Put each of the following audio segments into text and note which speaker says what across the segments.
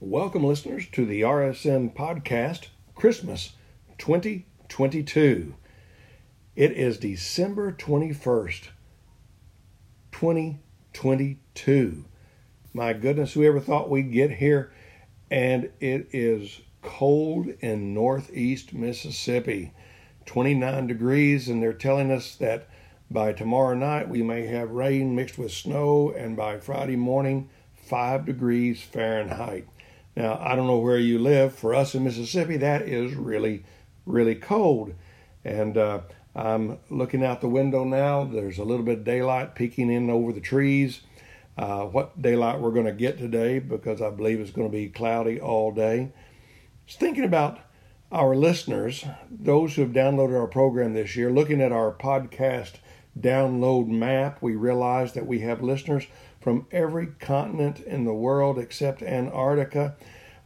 Speaker 1: Welcome, listeners, to the RSM podcast Christmas 2022. It is December 21st, 2022. My goodness, whoever thought we'd get here? And it is cold in northeast Mississippi, 29 degrees, and they're telling us that by tomorrow night we may have rain mixed with snow, and by Friday morning, 5 degrees Fahrenheit. Now, I don't know where you live. For us in Mississippi, that is really, really cold. And uh, I'm looking out the window now. There's a little bit of daylight peeking in over the trees. Uh, what daylight we're going to get today because I believe it's going to be cloudy all day. Just thinking about our listeners, those who have downloaded our program this year, looking at our podcast download map, we realize that we have listeners from every continent in the world except Antarctica.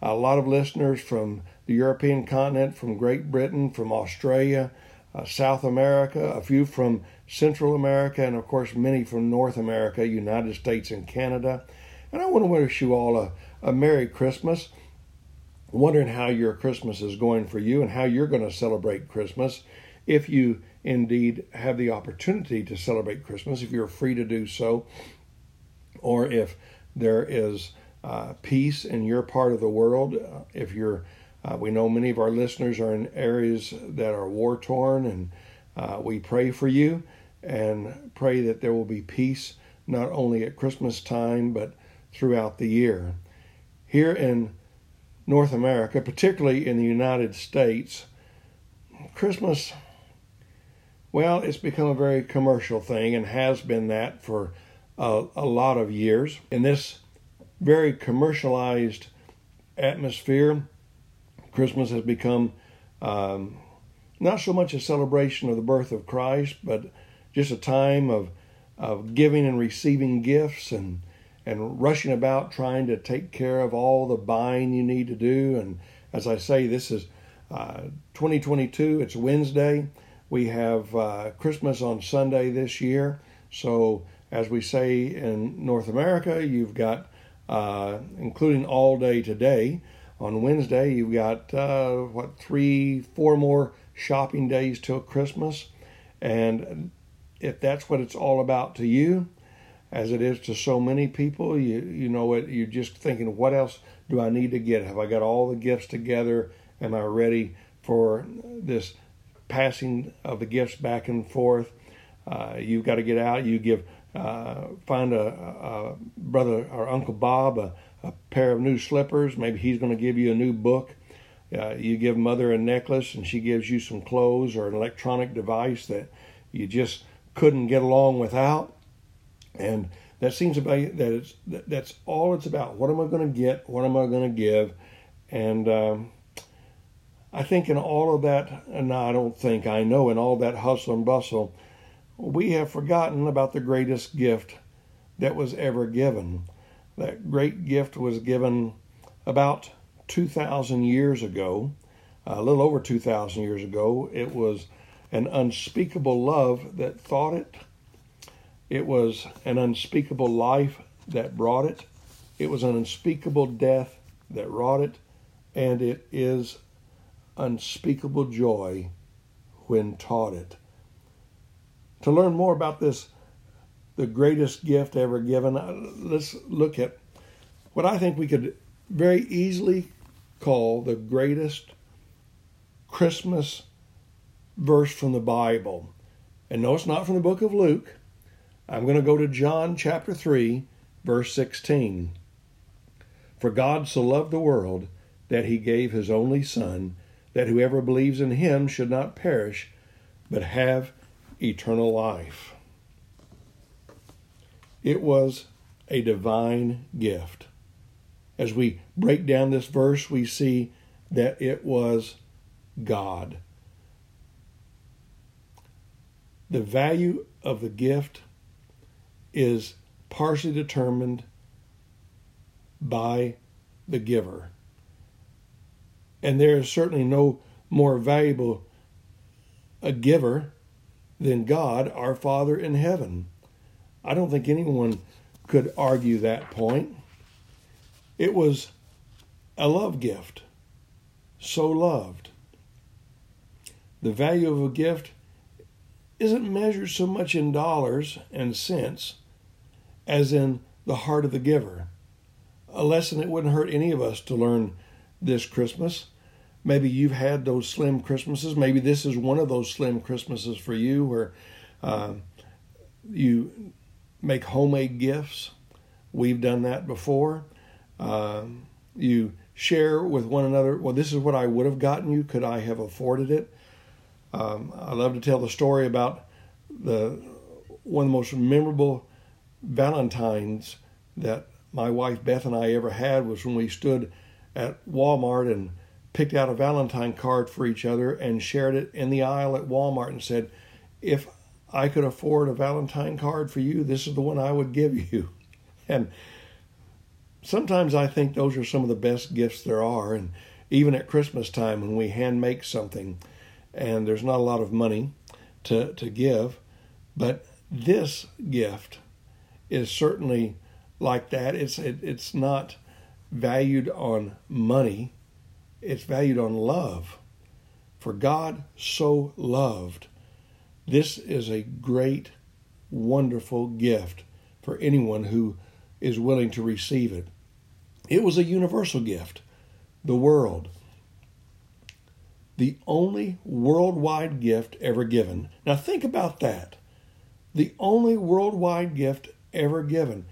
Speaker 1: A lot of listeners from the European continent, from Great Britain, from Australia, uh, South America, a few from Central America, and of course, many from North America, United States, and Canada. And I want to wish you all a, a Merry Christmas. Wondering how your Christmas is going for you and how you're going to celebrate Christmas if you indeed have the opportunity to celebrate Christmas, if you're free to do so or if there is uh, peace in your part of the world. Uh, if you're, uh, we know many of our listeners are in areas that are war torn, and uh, we pray for you and pray that there will be peace not only at Christmas time but throughout the year. Here in North America, particularly in the United States, Christmas, well, it's become a very commercial thing and has been that for a, a lot of years. In this very commercialized atmosphere, Christmas has become um, not so much a celebration of the birth of Christ, but just a time of of giving and receiving gifts and and rushing about trying to take care of all the buying you need to do. And as I say, this is uh, 2022. It's Wednesday. We have uh, Christmas on Sunday this year, so as we say in North America, you've got, uh, including all day today, on Wednesday, you've got, uh, what, three, four more shopping days till Christmas. And if that's what it's all about to you, as it is to so many people, you, you know it, you're just thinking, what else do I need to get? Have I got all the gifts together? Am I ready for this passing of the gifts back and forth? Uh, you've got to get out. You give uh, find a, a, brother or Uncle Bob a, a, pair of new slippers. Maybe he's going to give you a new book. Uh, you give mother a necklace and she gives you some clothes or an electronic device that you just couldn't get along without. And that seems to be that it's that, that's all it's about. What am I going to get? What am I going to give? And um, I think in all of that, and I don't think I know in all that hustle and bustle we have forgotten about the greatest gift that was ever given. That great gift was given about 2,000 years ago, a little over 2,000 years ago. It was an unspeakable love that thought it, it was an unspeakable life that brought it, it was an unspeakable death that wrought it, and it is unspeakable joy when taught it. To learn more about this, the greatest gift ever given, uh, let's look at what I think we could very easily call the greatest Christmas verse from the Bible. And no, it's not from the book of Luke. I'm going to go to John chapter 3, verse 16. For God so loved the world that he gave his only Son, that whoever believes in him should not perish, but have eternal life. It was a divine gift. As we break down this verse, we see that it was God. The value of the gift is partially determined by the giver. And there is certainly no more valuable a giver than God, our Father in heaven. I don't think anyone could argue that point. It was a love gift. So loved. The value of a gift isn't measured so much in dollars and cents as in the heart of the giver. A lesson it wouldn't hurt any of us to learn this Christmas. Maybe you've had those slim Christmases. Maybe this is one of those slim Christmases for you where uh, you make homemade gifts. We've done that before. Uh, you share with one another, well, this is what I would have gotten you. Could I have afforded it? Um, I love to tell the story about the one of the most memorable Valentines that my wife Beth and I ever had was when we stood at Walmart and picked out a Valentine card for each other and shared it in the aisle at Walmart and said, if I could afford a Valentine card for you, this is the one I would give you. And sometimes I think those are some of the best gifts there are. And even at Christmas time, when we hand make something and there's not a lot of money to, to give, but this gift is certainly like that. It's it, it's not valued on money. It's valued on love. For God so loved. This is a great, wonderful gift for anyone who is willing to receive it. It was a universal gift. The world. The only worldwide gift ever given. Now think about that. The only worldwide gift ever given.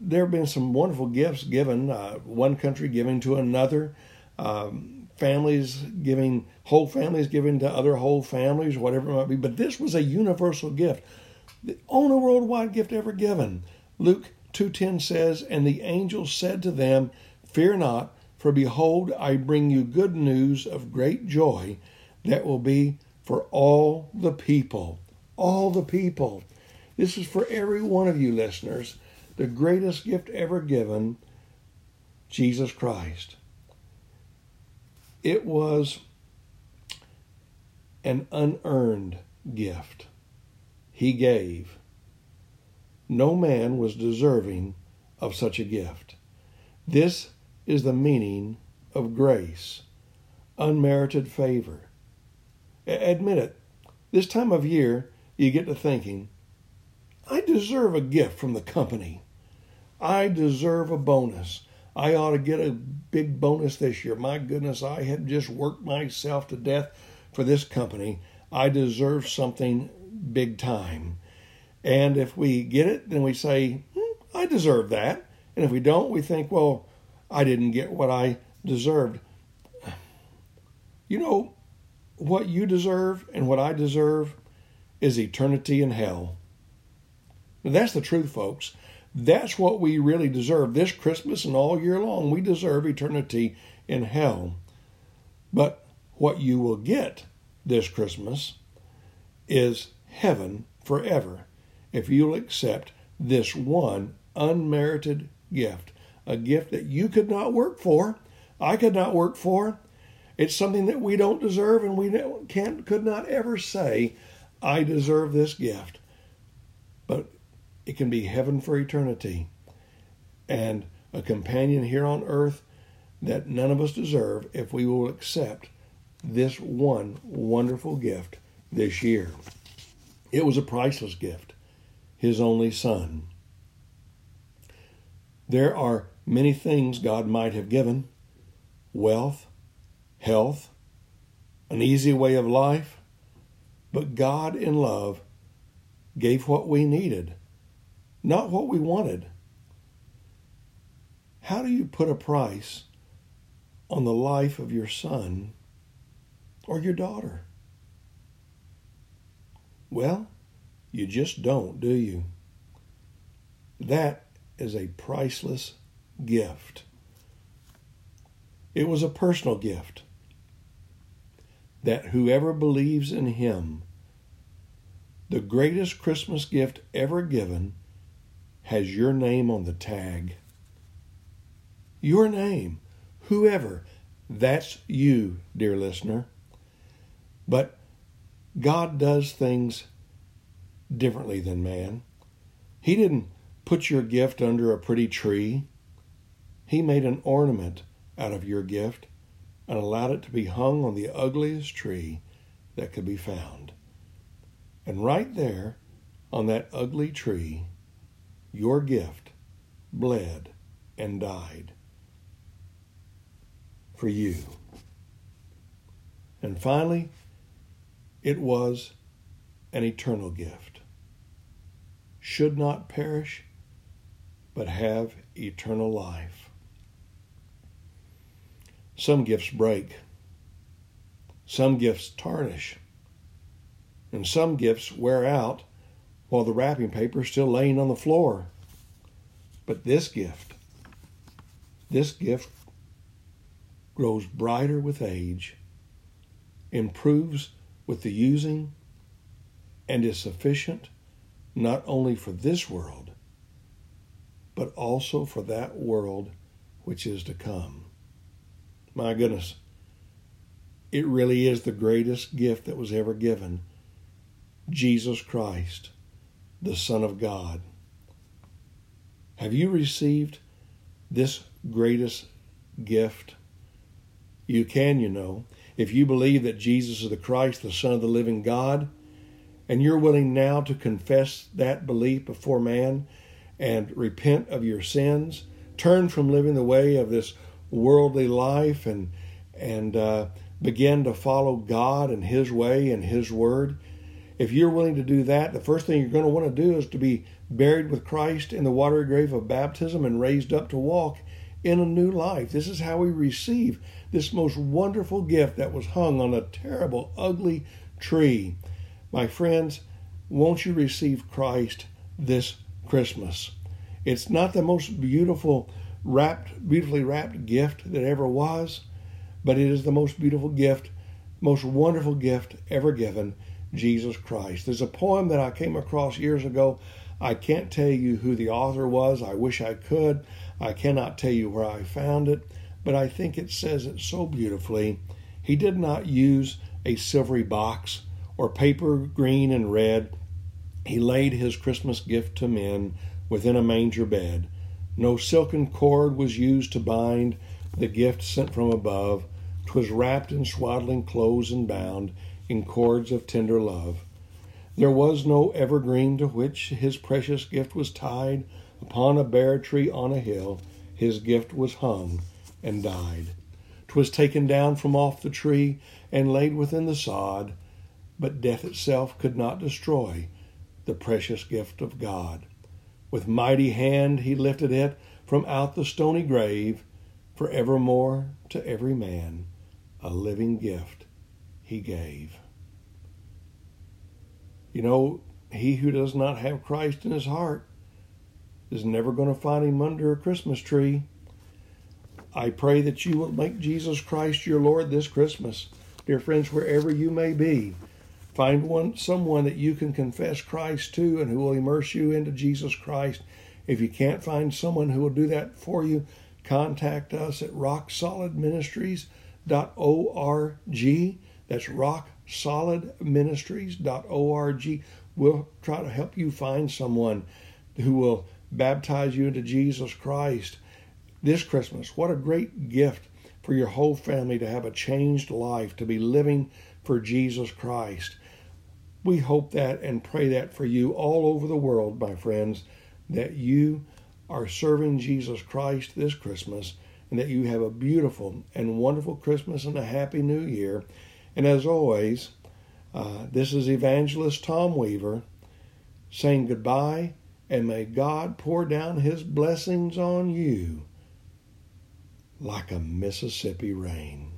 Speaker 1: There have been some wonderful gifts given, uh, one country giving to another, um, families giving, whole families giving to other whole families, whatever it might be. But this was a universal gift, the only worldwide gift ever given. Luke 2.10 says, And the angel said to them, Fear not, for behold, I bring you good news of great joy that will be for all the people. All the people. This is for every one of you listeners. The greatest gift ever given, Jesus Christ. It was an unearned gift. He gave. No man was deserving of such a gift. This is the meaning of grace, unmerited favor. Admit it, this time of year you get to thinking, I deserve a gift from the company. I deserve a bonus. I ought to get a big bonus this year. My goodness, I have just worked myself to death for this company. I deserve something big time. And if we get it, then we say, hmm, I deserve that. And if we don't, we think, well, I didn't get what I deserved. You know, what you deserve and what I deserve is eternity in hell. That's the truth, folks. That's what we really deserve this Christmas and all year long. We deserve eternity in hell. But what you will get this Christmas is heaven forever if you'll accept this one unmerited gift, a gift that you could not work for, I could not work for. It's something that we don't deserve, and we can't, could not ever say, I deserve this gift. It can be heaven for eternity and a companion here on earth that none of us deserve if we will accept this one wonderful gift this year. It was a priceless gift, His only Son. There are many things God might have given wealth, health, an easy way of life, but God in love gave what we needed not what we wanted. How do you put a price on the life of your son or your daughter? Well, you just don't, do you? That is a priceless gift. It was a personal gift that whoever believes in him, the greatest Christmas gift ever given, has your name on the tag. Your name, whoever, that's you, dear listener. But God does things differently than man. He didn't put your gift under a pretty tree. He made an ornament out of your gift and allowed it to be hung on the ugliest tree that could be found. And right there on that ugly tree, your gift bled and died for you. And finally, it was an eternal gift. Should not perish, but have eternal life. Some gifts break, some gifts tarnish, and some gifts wear out while the wrapping paper is still laying on the floor. But this gift, this gift grows brighter with age, improves with the using, and is sufficient not only for this world, but also for that world which is to come. My goodness, it really is the greatest gift that was ever given Jesus Christ, the Son of God. Have you received this greatest gift? You can, you know, if you believe that Jesus is the Christ, the Son of the living God, and you're willing now to confess that belief before man and repent of your sins, turn from living the way of this worldly life and and uh, begin to follow God and His way and His word. If you're willing to do that, the first thing you're going to want to do is to be buried with Christ in the watery grave of baptism and raised up to walk in a new life. This is how we receive this most wonderful gift that was hung on a terrible, ugly tree. My friends, won't you receive Christ this Christmas? It's not the most beautiful, wrapped, beautifully wrapped gift that ever was, but it is the most beautiful gift, most wonderful gift ever given, Jesus Christ. There's a poem that I came across years ago. I can't tell you who the author was. I wish I could. I cannot tell you where I found it, but I think it says it so beautifully. He did not use a silvery box or paper green and red. He laid his Christmas gift to men within a manger bed. No silken cord was used to bind the gift sent from above. 'Twas wrapped in swaddling clothes and bound in cords of tender love. There was no evergreen to which his precious gift was tied Upon a bare tree on a hill, his gift was hung and died. 'Twas taken down from off the tree and laid within the sod, but death itself could not destroy the precious gift of God. With mighty hand he lifted it from out the stony grave, for evermore to every man a living gift he gave. You know, he who does not have Christ in his heart is never going to find him under a Christmas tree. I pray that you will make Jesus Christ your Lord this Christmas. Dear friends, wherever you may be, find one someone that you can confess Christ to and who will immerse you into Jesus Christ. If you can't find someone who will do that for you, contact us at rocksolidministries.org. That's rocksolidministries.org. We'll try to help you find someone who will baptize you into Jesus Christ this Christmas. What a great gift for your whole family to have a changed life, to be living for Jesus Christ. We hope that and pray that for you all over the world, my friends, that you are serving Jesus Christ this Christmas and that you have a beautiful and wonderful Christmas and a happy new year. And as always, uh, this is Evangelist Tom Weaver saying goodbye and may God pour down his blessings on you like a Mississippi rain.